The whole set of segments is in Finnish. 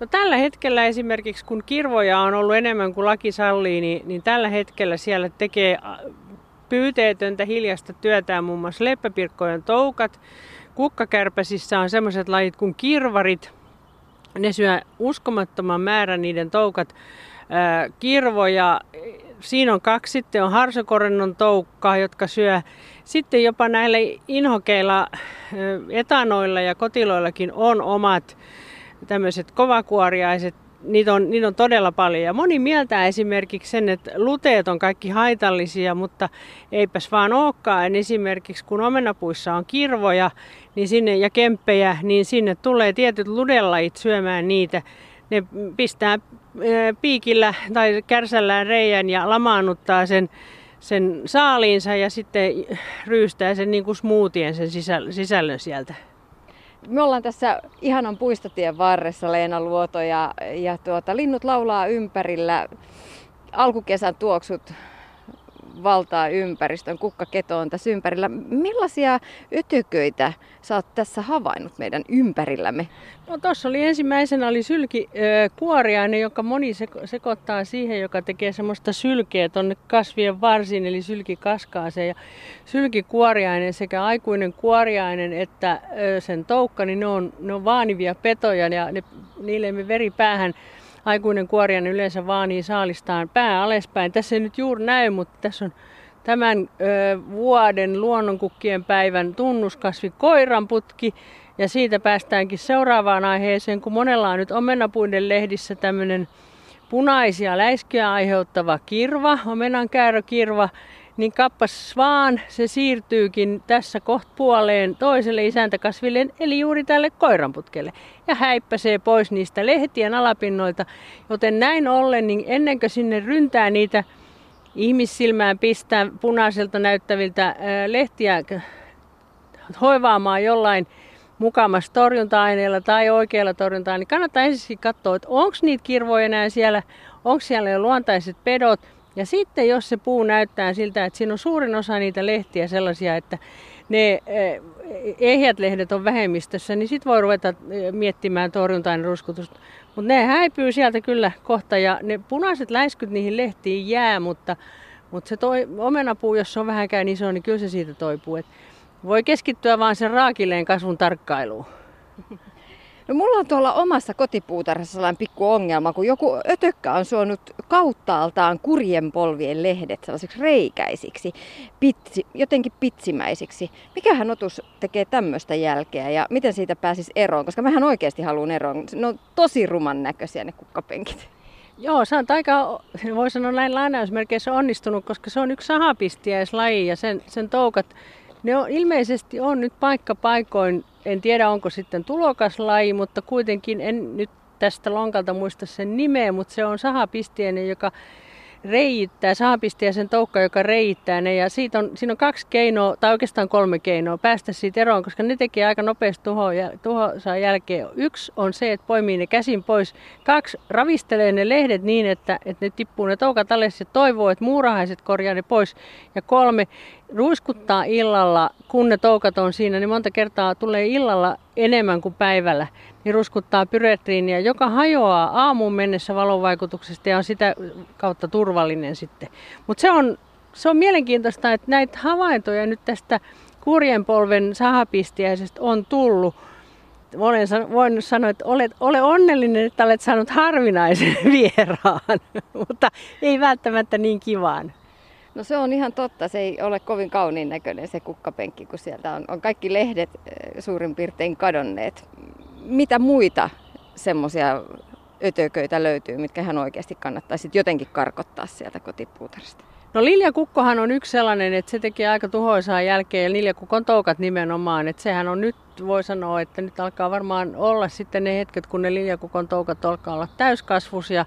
No tällä hetkellä esimerkiksi, kun kirvoja on ollut enemmän kuin laki sallii, niin, niin tällä hetkellä siellä tekee pyyteetöntä hiljasta työtään muun muassa leppäpirkkojen toukat. Kukkakärpäsissä on sellaiset lajit kuin kirvarit. Ne syö uskomattoman määrän niiden toukat ää, kirvoja. Siinä on kaksi, sitten on harsokorennon toukkaa, jotka syö. Sitten jopa näillä inhokeilla, etanoilla ja kotiloillakin on omat tämmöiset kovakuoriaiset niitä on, niitä on todella paljon. Ja moni mieltää esimerkiksi sen, että luteet on kaikki haitallisia, mutta eipäs vaan olekaan. Esimerkiksi kun omenapuissa on kirvoja niin sinne, ja kemppejä, niin sinne tulee tietyt ludelajit syömään niitä. Ne pistää piikillä tai kärsällään reijän ja lamaannuttaa sen, sen saaliinsa ja sitten ryystää sen niin kuin smoothien sen sisällön sieltä. Me ollaan tässä ihanan puistotien varressa, Leena Luoto, ja, ja tuota, linnut laulaa ympärillä. Alkukesän tuoksut valtaa ympäristön, kukkaketo on tässä ympärillä. Millaisia ötököitä sä oot tässä havainnut meidän ympärillämme? No tuossa oli ensimmäisenä oli sylki kuoriainen, joka moni seko, sekoittaa siihen, joka tekee semmoista sylkeä tuonne kasvien varsiin, eli sylki kaskaaseen. Ja sylki kuoriainen sekä aikuinen kuoriainen että sen toukka, niin ne on, ne on vaanivia petoja ja ne, niille me veri päähän aikuinen kuoriainen yleensä vaanii saalistaan pää alaspäin. Tässä ei nyt juuri näy, mutta tässä on tämän ö, vuoden luonnonkukkien päivän tunnuskasvi koiranputki. Ja siitä päästäänkin seuraavaan aiheeseen, kun monella on nyt omenapuiden lehdissä tämmöinen punaisia läiskiä aiheuttava kirva, omenankäärökirva, niin kappas vaan se siirtyykin tässä kohta puoleen toiselle isäntäkasville, eli juuri tälle koiranputkelle. Ja häippäsee pois niistä lehtien alapinnoilta. Joten näin ollen, niin ennen kuin sinne ryntää niitä ihmissilmään pistää punaiselta näyttäviltä lehtiä hoivaamaan jollain mukamassa torjunta-aineella tai oikealla torjunta niin kannattaa ensin katsoa, että onko niitä kirvoja enää siellä, onko siellä jo luontaiset pedot, ja sitten jos se puu näyttää siltä, että siinä on suurin osa niitä lehtiä sellaisia, että ne eh, ehjät lehdet on vähemmistössä, niin sitten voi ruveta eh, miettimään torjuntain ruskutusta. Mutta ne häipyy sieltä kyllä kohta ja ne punaiset läiskyt niihin lehtiin jää, mutta, mutta se toi, omenapuu, jos se on vähänkään iso, niin kyllä se siitä toipuu. Et voi keskittyä vaan sen raakilleen kasvun tarkkailuun. No mulla on tuolla omassa kotipuutarhassa sellainen pikku ongelma, kun joku ötökkä on suonut kauttaaltaan kurjen polvien lehdet sellaisiksi reikäisiksi, pitsi, jotenkin pitsimäisiksi. Mikähän otus tekee tämmöistä jälkeä ja miten siitä pääsisi eroon? Koska mähän oikeasti haluan eroon. Ne on tosi ruman näköisiä ne kukkapenkit. Joo, sä oot aika, voi sanoa näin lainausmerkeissä onnistunut, koska se on yksi sahapistiäislaji ja sen, sen toukat, ne on, ilmeisesti on nyt paikka paikoin en tiedä onko sitten tulokaslaji, mutta kuitenkin en nyt tästä lonkalta muista sen nimeä, mutta se on sahapistiäinen, joka reiittää, sahapistiä sen toukka, joka reiittää ne. Ja siitä on, siinä on kaksi keinoa, tai oikeastaan kolme keinoa päästä siitä eroon, koska ne tekee aika nopeasti tuho, tuhosaa jälkeen. Yksi on se, että poimii ne käsin pois. Kaksi, ravistelee ne lehdet niin, että, että ne tippuu ne toukat alas ja toivoo, että muurahaiset korjaa ne pois. Ja kolme, ruiskuttaa illalla, kun ne toukat on siinä, niin monta kertaa tulee illalla enemmän kuin päivällä, niin ruskuttaa pyretriiniä, joka hajoaa aamuun mennessä valonvaikutuksesta ja on sitä kautta turvallinen sitten. Mutta se on, se on mielenkiintoista, että näitä havaintoja nyt tästä kurjenpolven sahapistiäisestä on tullut. Olen voinut sanoa, että olet, ole onnellinen, että olet saanut harvinaisen vieraan, mutta ei välttämättä niin kivaan. No se on ihan totta, se ei ole kovin kauniin näköinen se kukkapenkki, kun sieltä on, on kaikki lehdet eh, suurin piirtein kadonneet. Mitä muita semmoisia ötököitä löytyy, mitkä hän oikeasti kannattaisi jotenkin karkottaa sieltä kotipuutarista? No liljakukkohan on yksi sellainen, että se tekee aika tuhoisaa jälkeen ja liljakukon toukat nimenomaan. Että sehän on nyt, voi sanoa, että nyt alkaa varmaan olla sitten ne hetket, kun ne liljakukon toukat alkaa olla täyskasvus ja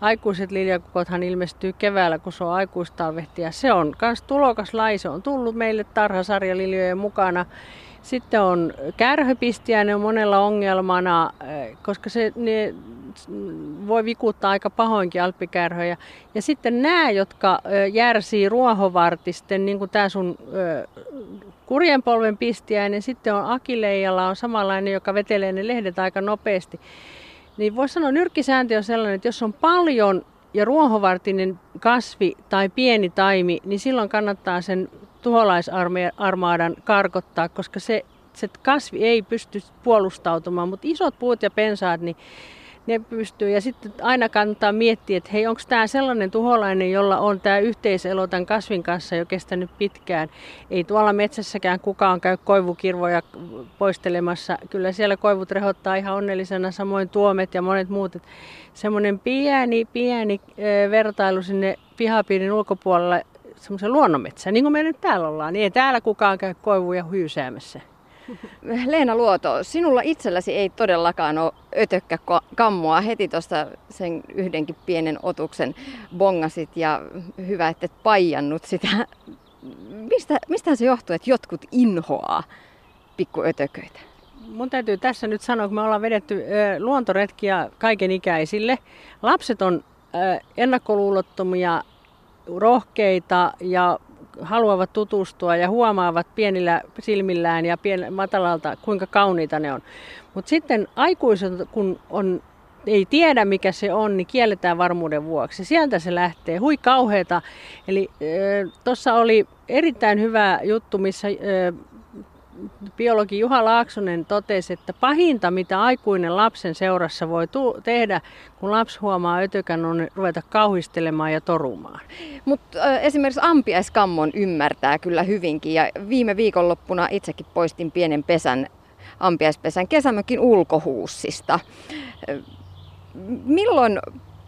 aikuiset liljakukothan ilmestyy keväällä, kun se on aikuistalvehti ja se on myös tulokas laji. Se on tullut meille tarhasarjaliljojen mukana sitten on kärhöpistiä, ne on monella ongelmana, eh, koska se, ne voi vikuttaa aika pahoinkin alppikärhöjä. Ja sitten nämä, jotka eh, järsii ruohovartisten, niin kuin tämä sun eh, kurjenpolven pistiäinen, sitten on akileijalla on samanlainen, joka vetelee ne lehdet aika nopeasti. niin voisi sanoa, nyrkkisääntö on sellainen, että jos on paljon ja ruohovartinen kasvi tai pieni taimi, niin silloin kannattaa sen tuholaisarmaadan karkottaa, koska se, se kasvi ei pysty puolustautumaan. Mutta isot puut ja pensaat, niin ne pystyy. Ja sitten aina kannattaa miettiä, että hei, onko tämä sellainen tuholainen, jolla on tämä yhteiselo tämän kasvin kanssa jo kestänyt pitkään. Ei tuolla metsässäkään kukaan käy koivukirvoja poistelemassa. Kyllä siellä koivut rehottaa ihan onnellisena, samoin tuomet ja monet muut. Semmoinen pieni, pieni vertailu sinne pihapiirin ulkopuolelle semmoisen luonnonmetsään, niin kuin me nyt täällä ollaan, niin ei täällä kukaan käy koivuja hyysäämässä. Leena Luoto, sinulla itselläsi ei todellakaan ole ötökkäkammoa. Heti tuosta sen yhdenkin pienen otuksen bongasit ja hyvä, että et paijannut sitä. Mistä, mistä se johtuu, että jotkut inhoaa pikkuötököitä? Mun täytyy tässä nyt sanoa, kun me ollaan vedetty luontoretkiä kaikenikäisille. Lapset on ennakkoluulottomia, rohkeita ja haluavat tutustua ja huomaavat pienillä silmillään ja pien, matalalta, kuinka kauniita ne on. Mutta sitten aikuiset, kun on, ei tiedä mikä se on, niin kielletään varmuuden vuoksi. Sieltä se lähtee. Hui kauheeta. Eli tuossa oli erittäin hyvä juttu, missä biologi Juha Laaksonen totesi, että pahinta mitä aikuinen lapsen seurassa voi tu- tehdä, kun lapsi huomaa ötökän, on ruveta kauhistelemaan ja torumaan. Mutta äh, esimerkiksi ampiaiskammon ymmärtää kyllä hyvinkin ja viime viikonloppuna itsekin poistin pienen pesän, ampiaispesän kesämökin ulkohuussista. Milloin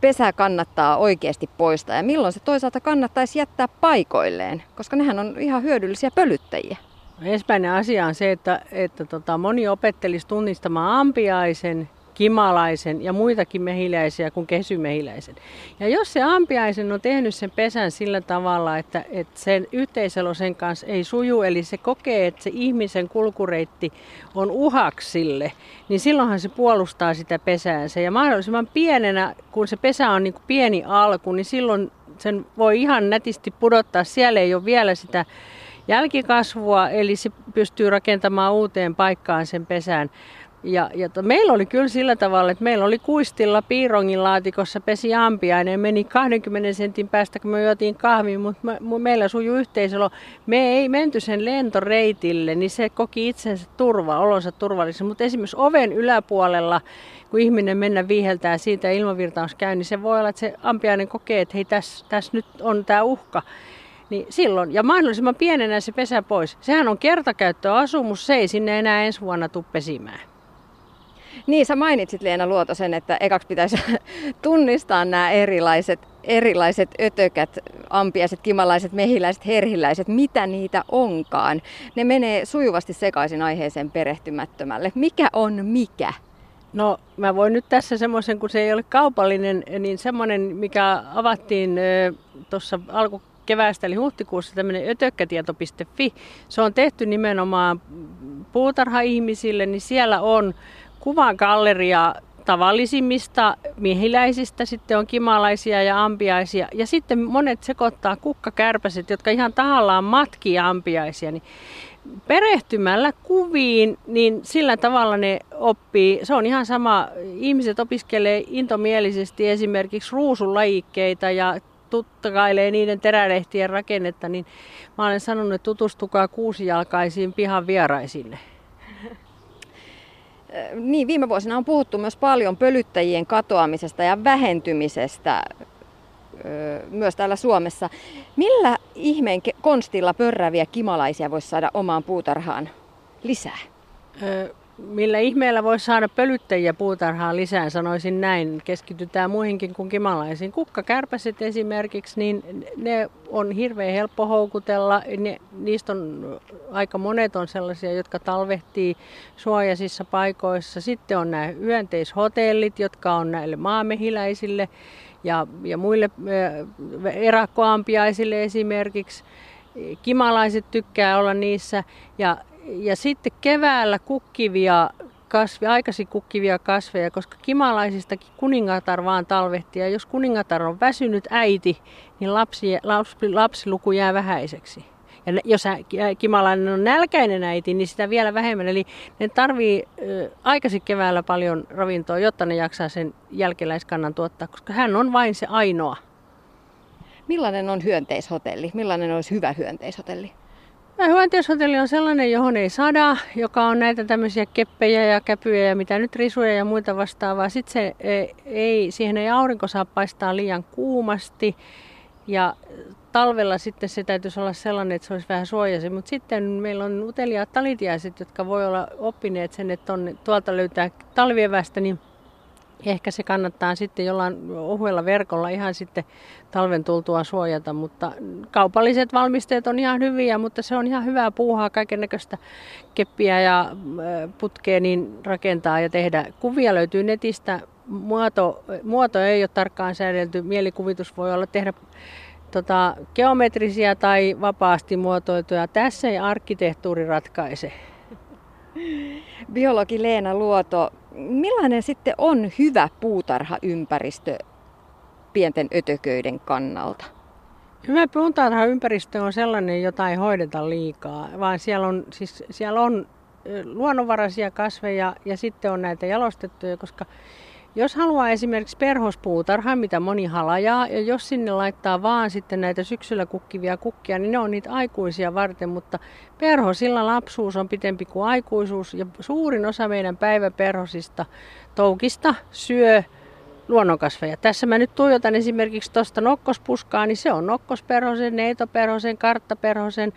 pesä kannattaa oikeasti poistaa ja milloin se toisaalta kannattaisi jättää paikoilleen, koska nehän on ihan hyödyllisiä pölyttäjiä? Ensimmäinen asia on se, että, että tota, moni opettelisi tunnistamaan ampiaisen, kimalaisen ja muitakin mehiläisiä kuin kesymehiläisen. Ja jos se ampiaisen on tehnyt sen pesän sillä tavalla, että, että sen yhteiselo sen kanssa ei suju, eli se kokee, että se ihmisen kulkureitti on uhaksille, niin silloinhan se puolustaa sitä pesäänsä. Ja mahdollisimman pienenä, kun se pesä on niin kuin pieni alku, niin silloin sen voi ihan nätisti pudottaa. Siellä ei ole vielä sitä jälkikasvua, eli se pystyy rakentamaan uuteen paikkaan sen pesään. Ja, ja to, meillä oli kyllä sillä tavalla, että meillä oli kuistilla piirongin laatikossa pesi ampiainen. Meni 20 sentin päästä, kun me juotiin kahvin, mutta me, meillä sujui yhteisölo. Me ei menty sen lentoreitille, niin se koki itsensä turva, olonsa turvallisen. Mutta esimerkiksi oven yläpuolella, kun ihminen mennä viiheltää siitä ja ilmavirtaus käy, niin se voi olla, että se ampiainen kokee, että hei, tässä täs nyt on tämä uhka. Niin silloin, ja mahdollisimman pienenä se pesä pois. Sehän on kertakäyttöasumus, se ei sinne enää ensi vuonna tule pesimään. Niin, sä mainitsit Leena Luotosen, että ekaksi pitäisi tunnistaa nämä erilaiset, erilaiset ötökät, ampiaiset, kimalaiset, mehiläiset, herhiläiset, mitä niitä onkaan. Ne menee sujuvasti sekaisin aiheeseen perehtymättömälle. Mikä on mikä? No mä voin nyt tässä semmoisen, kun se ei ole kaupallinen, niin semmoinen, mikä avattiin tuossa alku keväästä eli huhtikuussa tämmöinen ötökkätieto.fi. Se on tehty nimenomaan puutarha-ihmisille, niin siellä on kuvagalleria tavallisimmista miehiläisistä, sitten on kimalaisia ja ampiaisia ja sitten monet sekoittaa kukkakärpäset, jotka ihan tahallaan matkii ampiaisia. Niin perehtymällä kuviin, niin sillä tavalla ne oppii. Se on ihan sama. Ihmiset opiskelee intomielisesti esimerkiksi ruusulajikkeita ja tuttakailee niiden terälehtien rakennetta, niin mä olen sanonut, että tutustukaa kuusijalkaisiin pihan vieraisille. Niin, viime vuosina on puhuttu myös paljon pölyttäjien katoamisesta ja vähentymisestä myös täällä Suomessa. Millä ihmeen konstilla pörräviä kimalaisia voisi saada omaan puutarhaan lisää? Millä ihmeellä voisi saada pölyttäjiä puutarhaan lisää, sanoisin näin. Keskitytään muihinkin kuin kimalaisiin. Kukkakärpäset esimerkiksi, niin ne on hirveän helppo houkutella. Ne, niistä on aika monet on sellaisia, jotka talvehtii suojaisissa paikoissa. Sitten on nämä hyönteishotellit, jotka on näille maamehiläisille ja, ja muille erakkoampiaisille esimerkiksi. Kimalaiset tykkää olla niissä ja ja sitten keväällä kukkivia kasvi, aikaisin kukkivia kasveja, koska kimalaisistakin kuningatar vaan talvehtii. Ja jos kuningatar on väsynyt äiti, niin lapsi, lapsi, lapsiluku jää vähäiseksi. Ja jos kimalainen on nälkäinen äiti, niin sitä vielä vähemmän. Eli ne tarvii aikaisin keväällä paljon ravintoa, jotta ne jaksaa sen jälkeläiskannan tuottaa, koska hän on vain se ainoa. Millainen on hyönteishotelli? Millainen olisi hyvä hyönteishotelli? Hyönteishotelli on sellainen, johon ei sada, joka on näitä tämmöisiä keppejä ja käpyjä ja mitä nyt risuja ja muita vastaavaa. Sitten se ei, ei, siihen ei aurinko saa paistaa liian kuumasti ja talvella sitten se täytyisi olla sellainen, että se olisi vähän suojaisin. Mutta sitten meillä on uteliaat talitiaiset, jotka voi olla oppineet sen, että on, tuolta löytää talvievästä, niin ehkä se kannattaa sitten jollain ohuella verkolla ihan sitten talven tultua suojata, mutta kaupalliset valmisteet on ihan hyviä, mutta se on ihan hyvää puuhaa kaiken näköistä keppiä ja putkea niin rakentaa ja tehdä. Kuvia löytyy netistä, muoto, muoto ei ole tarkkaan säädelty, mielikuvitus voi olla tehdä tota, geometrisia tai vapaasti muotoiltuja. Tässä ei arkkitehtuuri ratkaise. Biologi Leena Luoto, millainen sitten on hyvä puutarhaympäristö pienten ötököiden kannalta? Hyvä puutarhaympäristö on sellainen, jota ei hoideta liikaa, vaan siellä on, siis siellä on luonnonvaraisia kasveja ja sitten on näitä jalostettuja, koska jos haluaa esimerkiksi perhospuutarhan, mitä moni halajaa, ja jos sinne laittaa vaan sitten näitä syksyllä kukkivia kukkia, niin ne on niitä aikuisia varten, mutta perhosilla lapsuus on pitempi kuin aikuisuus, ja suurin osa meidän päiväperhosista toukista syö luonnonkasveja. Tässä mä nyt tuijotan esimerkiksi tuosta nokkospuskaa, niin se on nokkosperhosen, neitoperhosen, karttaperhosen,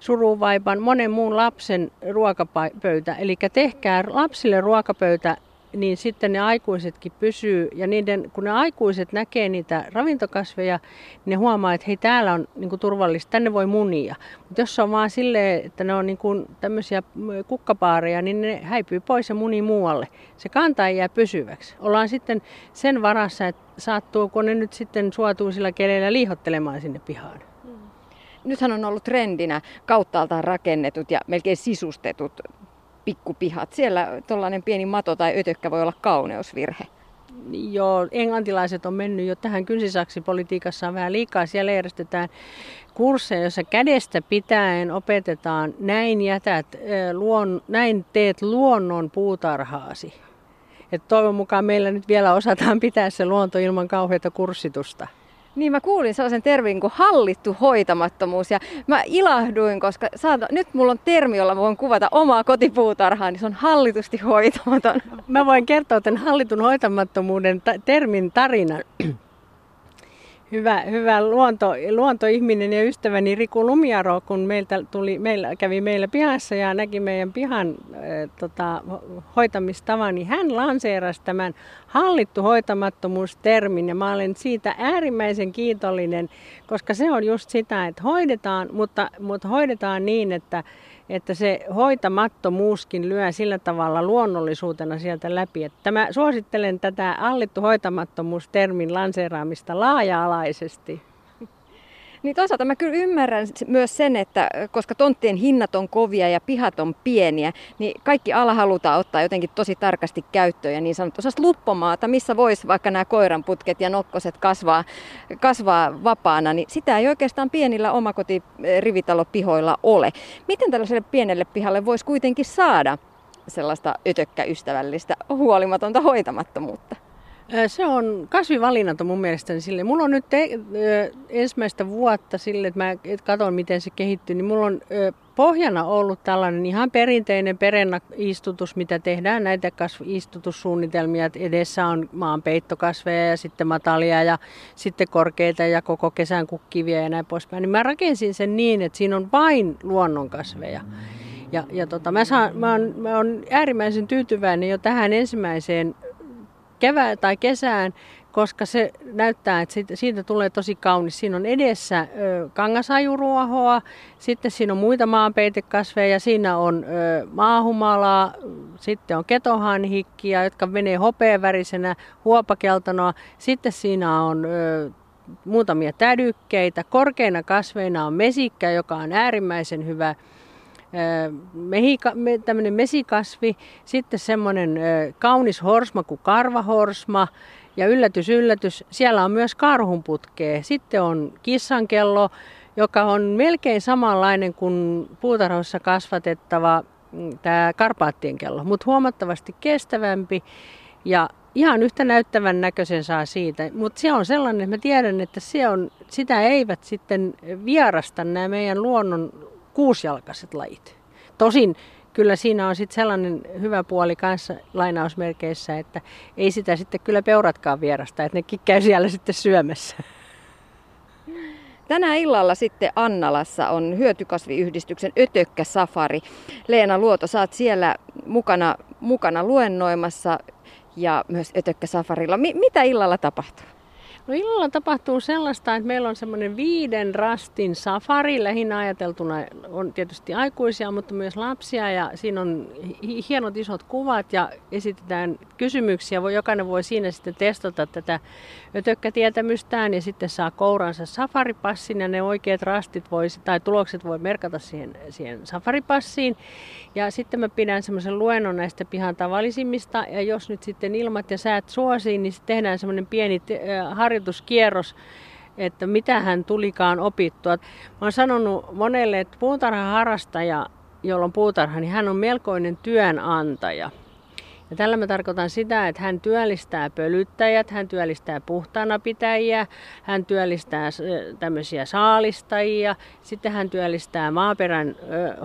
suruvaipan, monen muun lapsen ruokapöytä. Eli tehkää lapsille ruokapöytä niin sitten ne aikuisetkin pysyy. Ja niiden, kun ne aikuiset näkee niitä ravintokasveja, niin ne huomaa, että hei täällä on niin kuin turvallista, tänne voi munia. Mutta jos on vaan silleen, että ne on niin kuin tämmöisiä kukkapaareja, niin ne häipyy pois ja muni muualle. Se kanta ei jää pysyväksi. Ollaan sitten sen varassa, että saattuuko ne nyt sitten suotuisilla keleillä liihottelemaan sinne pihaan. Mm. Nythän on ollut trendinä kauttaaltaan rakennetut ja melkein sisustetut pikkupihat. Siellä tuollainen pieni mato tai ötökkä voi olla kauneusvirhe. Joo, englantilaiset on mennyt jo tähän kynsisaksipolitiikassaan vähän liikaa. Siellä järjestetään kursseja, joissa kädestä pitäen opetetaan, näin jätät, luon, näin teet luonnon puutarhaasi. Et toivon mukaan meillä nyt vielä osataan pitää se luonto ilman kauheita kurssitusta. Niin mä kuulin sellaisen termin kuin hallittu hoitamattomuus ja mä ilahduin, koska saada, nyt mulla on termi, jolla voin kuvata omaa kotipuutarhaa, niin se on hallitusti hoitamaton. Mä voin kertoa tämän hallitun hoitamattomuuden ta- termin tarinan hyvä, hyvä luonto, luontoihminen ja ystäväni Riku Lumiaro, kun meiltä tuli, meillä, kävi meillä pihassa ja näki meidän pihan äh, tota, hoitamistavan, niin hän lanseerasi tämän hallittu hoitamattomuustermin ja mä olen siitä äärimmäisen kiitollinen, koska se on just sitä, että hoidetaan, mutta, mutta hoidetaan niin, että että se hoitamattomuuskin lyö sillä tavalla luonnollisuutena sieltä läpi. Että mä suosittelen tätä allittu hoitamattomuus-termin lanseeraamista laaja-alaisesti. Niin toisaalta mä kyllä ymmärrän myös sen, että koska tonttien hinnat on kovia ja pihat on pieniä, niin kaikki ala halutaan ottaa jotenkin tosi tarkasti käyttöön ja niin sanottu luppomaata, missä voisi vaikka nämä koiranputket ja nokkoset kasvaa, kasvaa vapaana, niin sitä ei oikeastaan pienillä omakoti-rivitalopihoilla ole. Miten tällaiselle pienelle pihalle voisi kuitenkin saada sellaista ötökkäystävällistä, huolimatonta hoitamattomuutta? Se on kasvivalinnat on mun mielestäni sille. Mulla on nyt te, ensimmäistä vuotta sille, että mä katson miten se kehittyy, niin mulla on pohjana ollut tällainen ihan perinteinen perenna-istutus, mitä tehdään näitä kasviistutussuunnitelmia. Edessä on maanpeittokasveja ja sitten matalia ja sitten korkeita ja koko kesän kukkivia ja näin poispäin. Niin mä rakensin sen niin, että siinä on vain luonnonkasveja. Ja, ja tota, mä, saan, mä, oon, mä oon äärimmäisen tyytyväinen jo tähän ensimmäiseen kevään tai kesään, koska se näyttää, että siitä, tulee tosi kaunis. Siinä on edessä kangasajuruohoa, sitten siinä on muita maanpeitekasveja ja siinä on maahumalaa, sitten on ketohanhikkia, jotka menee hopeavärisenä, huopakeltanoa. Sitten siinä on muutamia tädykkeitä. Korkeina kasveina on mesikkä, joka on äärimmäisen hyvä mehika, tämmöinen mesikasvi, sitten semmoinen kaunis horsma kuin karvahorsma ja yllätys, yllätys, siellä on myös karhunputkea. Sitten on kissankello, joka on melkein samanlainen kuin puutarhoissa kasvatettava mm, tämä karpaattien kello, mutta huomattavasti kestävämpi ja ihan yhtä näyttävän näköisen saa siitä. Mutta se on sellainen, että mä tiedän, että se on, sitä eivät sitten vierasta nämä meidän luonnon kuusjalkaiset lajit. Tosin kyllä siinä on sitten sellainen hyvä puoli kanssa lainausmerkeissä, että ei sitä sitten kyllä peuratkaan vierasta, että nekin käy siellä sitten syömässä. Tänä illalla sitten Annalassa on hyötykasviyhdistyksen Ötökkä Safari. Leena Luoto, saat siellä mukana, mukana luennoimassa ja myös Ötökkä Safarilla. Mi- mitä illalla tapahtuu? No illalla tapahtuu sellaista, että meillä on semmoinen viiden rastin safari. Lähinnä ajateltuna on tietysti aikuisia, mutta myös lapsia. Ja siinä on hienot isot kuvat ja esitetään kysymyksiä. Jokainen voi siinä sitten testata tätä ötökkätietämystään ja sitten saa kouransa safaripassin ja ne oikeat rastit voi, tai tulokset voi merkata siihen, siihen safaripassiin. Ja sitten mä pidän semmoisen luennon näistä pihan tavallisimmista ja jos nyt sitten ilmat ja säät suosii, niin sitten tehdään semmoinen pieni harjoituskierros, että mitä hän tulikaan opittua. Mä oon sanonut monelle, että puutarhaharrastaja, jolla on puutarha, niin hän on melkoinen työnantaja. Ja tällä mä tarkoitan sitä, että hän työllistää pölyttäjät, hän työllistää puhtaana pitäjiä, hän työllistää tämmöisiä saalistajia, sitten hän työllistää maaperän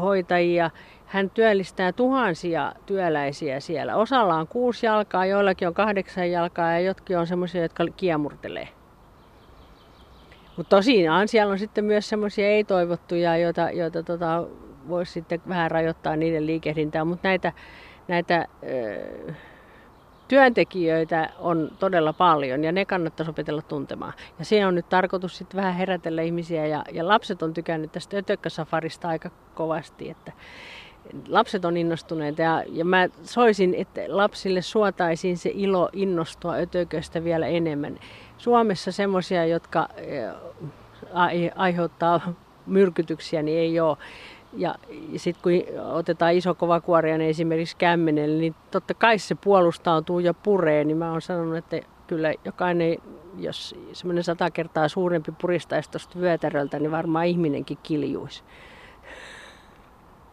hoitajia, hän työllistää tuhansia työläisiä siellä. Osalla on kuusi jalkaa, joillakin on kahdeksan jalkaa ja jotkin on semmoisia, jotka kiemurtelee. Mutta tosiaan siellä on sitten myös semmoisia ei-toivottuja, joita, joita tota, voisi sitten vähän rajoittaa niiden liikehdintää, mutta näitä, näitä ö, työntekijöitä on todella paljon ja ne kannattaisi opetella tuntemaan. Ja se on nyt tarkoitus sitten vähän herätellä ihmisiä ja, ja lapset on tykännyt tästä ötökkäsafarista aika kovasti, että lapset on innostuneet ja, ja mä soisin, että lapsille suotaisiin se ilo innostua ötököstä vielä enemmän. Suomessa semmoisia, jotka aiheuttaa myrkytyksiä, niin ei ole. Ja sitten kun otetaan iso kova kuoriainen niin esimerkiksi kämmenelle, niin totta kai se puolustautuu ja puree, niin mä oon sanonut, että kyllä jokainen, jos semmoinen sata kertaa suurempi puristaisi tuosta vyötäröltä, niin varmaan ihminenkin kiljuisi.